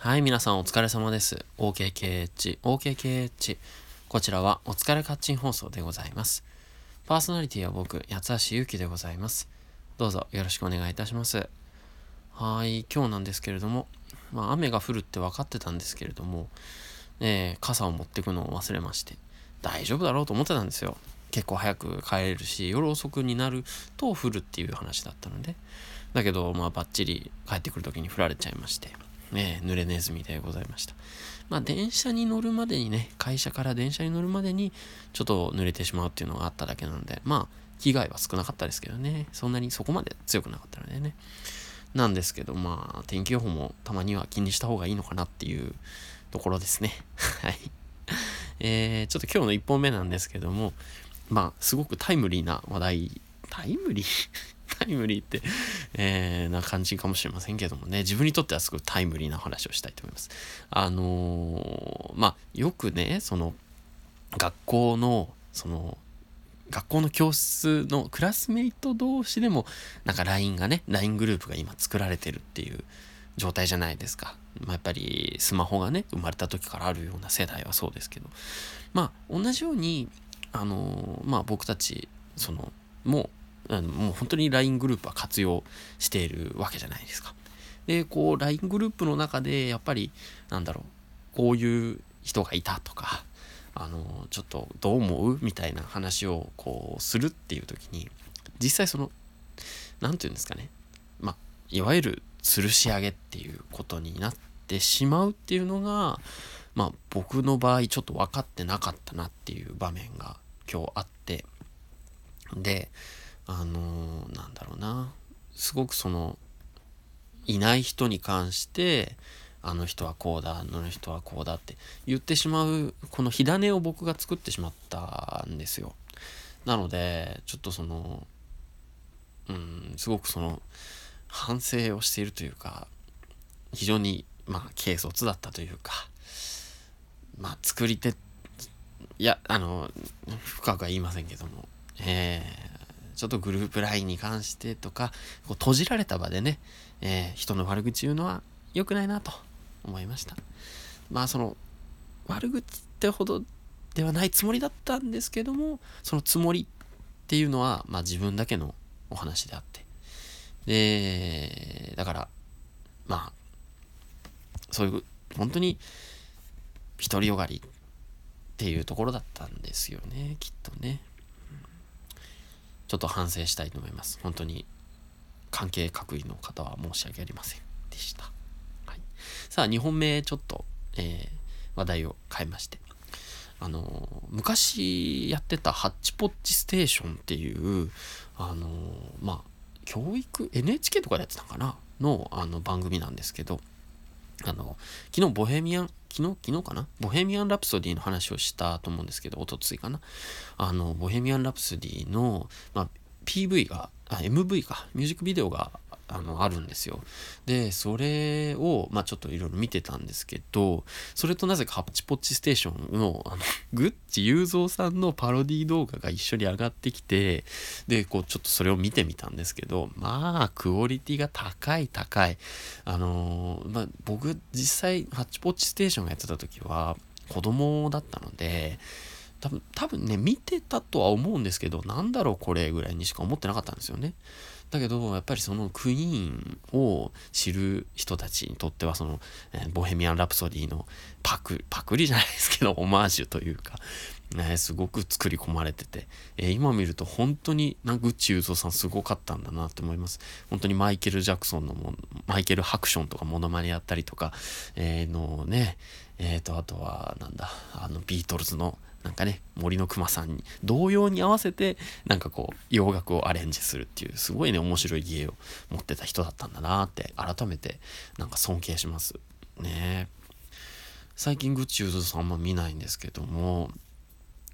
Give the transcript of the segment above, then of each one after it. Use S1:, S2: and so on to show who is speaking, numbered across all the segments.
S1: はい、皆さんお疲れ様です。OKKH、OKKH。こちらはお疲れカッチン放送でございます。パーソナリティは僕、八橋ゆうきでございます。どうぞよろしくお願いいたします。はい、今日なんですけれども、まあ雨が降るって分かってたんですけれども、えー、傘を持ってくのを忘れまして、大丈夫だろうと思ってたんですよ。結構早く帰れるし、夜遅くになると降るっていう話だったので、だけど、まあバッチリ帰ってくる時に降られちゃいまして、ね、濡れネズミでございました。まあ、電車に乗るまでにね、会社から電車に乗るまでに、ちょっと濡れてしまうっていうのがあっただけなので、まあ、被害は少なかったですけどね、そんなにそこまで強くなかったのでね。なんですけど、まあ、天気予報もたまには気にした方がいいのかなっていうところですね。はい。えー、ちょっと今日の1本目なんですけども、まあ、すごくタイムリーな話題、タイムリー？イムリーって、えー、な感じかもしれませんけどもね、自分にとってはすごいタイムリーな話をしたいと思います。あのー、まあ、よくね、その、学校の、その、学校の教室のクラスメイト同士でも、なんか LINE がね、LINE グループが今作られてるっていう状態じゃないですか。まあ、やっぱりスマホがね、生まれた時からあるような世代はそうですけど、まあ、同じように、あのー、まあ、僕たち、その、もうもう本当に LINE グループは活用しているわけじゃないですか。で、こう LINE グループの中でやっぱりなんだろう、こういう人がいたとか、あの、ちょっとどう思うみたいな話をこうするっていう時に、実際その、何て言うんですかね、まあ、いわゆる吊るし上げっていうことになってしまうっていうのが、まあ僕の場合ちょっと分かってなかったなっていう場面が今日あって、で、あのー、なんだろうな。すごくそのいない人に関してあの人はこうだあの人はこうだって言ってしまうこの火種を僕が作ってしまったんですよ。なのでちょっとそのうんすごくその反省をしているというか非常にまあ軽率だったというかまあ作り手いやあの深くは言いませんけども。えー、ちょっとグループ LINE に関してとか、こう閉じられた場でね、えー、人の悪口言うのは良くないなと思いました。まあその、悪口ってほどではないつもりだったんですけども、そのつもりっていうのは、まあ自分だけのお話であって。で、だから、まあ、そういう、本当に、独りよがりっていうところだったんですよね、きっとね。ちょっと反省したいと思います。本当に関係各位の方は申し訳ありませんでした。はい、さあ、2本目ちょっと、えー、話題を変えまして。あの昔やってたハッチポッチステーションっていうあのまあ教育 NHK とかでやってたかな？のあの番組なんですけどあの昨日ボヘミアン昨日、昨日かな？ボヘミアン・ラプソディの話をしたと思うんですけど、おとついかな？あの、ボヘミアン・ラプソディの、まあ、PV が、あ、MV か、ミュージックビデオがあの、あるんですよ。で、それを、まあちょっといろいろ見てたんですけど、それとなぜかハッチポッチステーションの、あの、グッチ雄三さんのパロディ動画が一緒に上がってきて、で、こう、ちょっとそれを見てみたんですけど、まあ、クオリティが高い高い。あのー、まあ僕、実際、ハッチポッチステーションがやってた時は、子供だったので、多分、多分ね、見てたとは思うんですけど、なんだろうこれぐらいにしか思ってなかったんですよね。だけど、やっぱりそのクイーンを知る人たちにとっては、その、えー、ボヘミアン・ラプソディのパク、パクリじゃないですけど、オマージュというか、ね、すごく作り込まれてて、えー、今見ると本当になグッチ雄三さんすごかったんだなって思います。本当にマイケル・ジャクソンのもマイケル・ハクションとかモノマネやったりとか、えー、のね、えっ、ー、と、あとは、なんだ、あの、ビートルズのなんかね、森の熊さんに同様に合わせて、なんかこう、洋楽をアレンジするっていう、すごいね、面白い芸を持ってた人だったんだなって、改めて、なんか尊敬します。ね最近、グッチ裕三さんあんま見ないんですけども、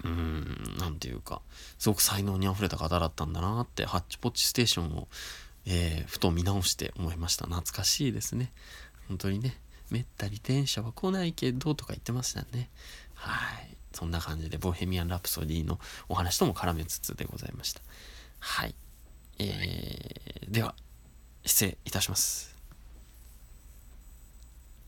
S1: うん、なんていうか、すごく才能に溢れた方だったんだなって、ハッチポッチステーションを、えー、ふと見直して思いました。懐かしいですね。本当にね、めったに電車は来ないけどとか言ってましたね。はい。そんな感じで、ボヘミアン・ラプソディのお話とも絡めつつでございました。はい。えー、では、失礼いたします。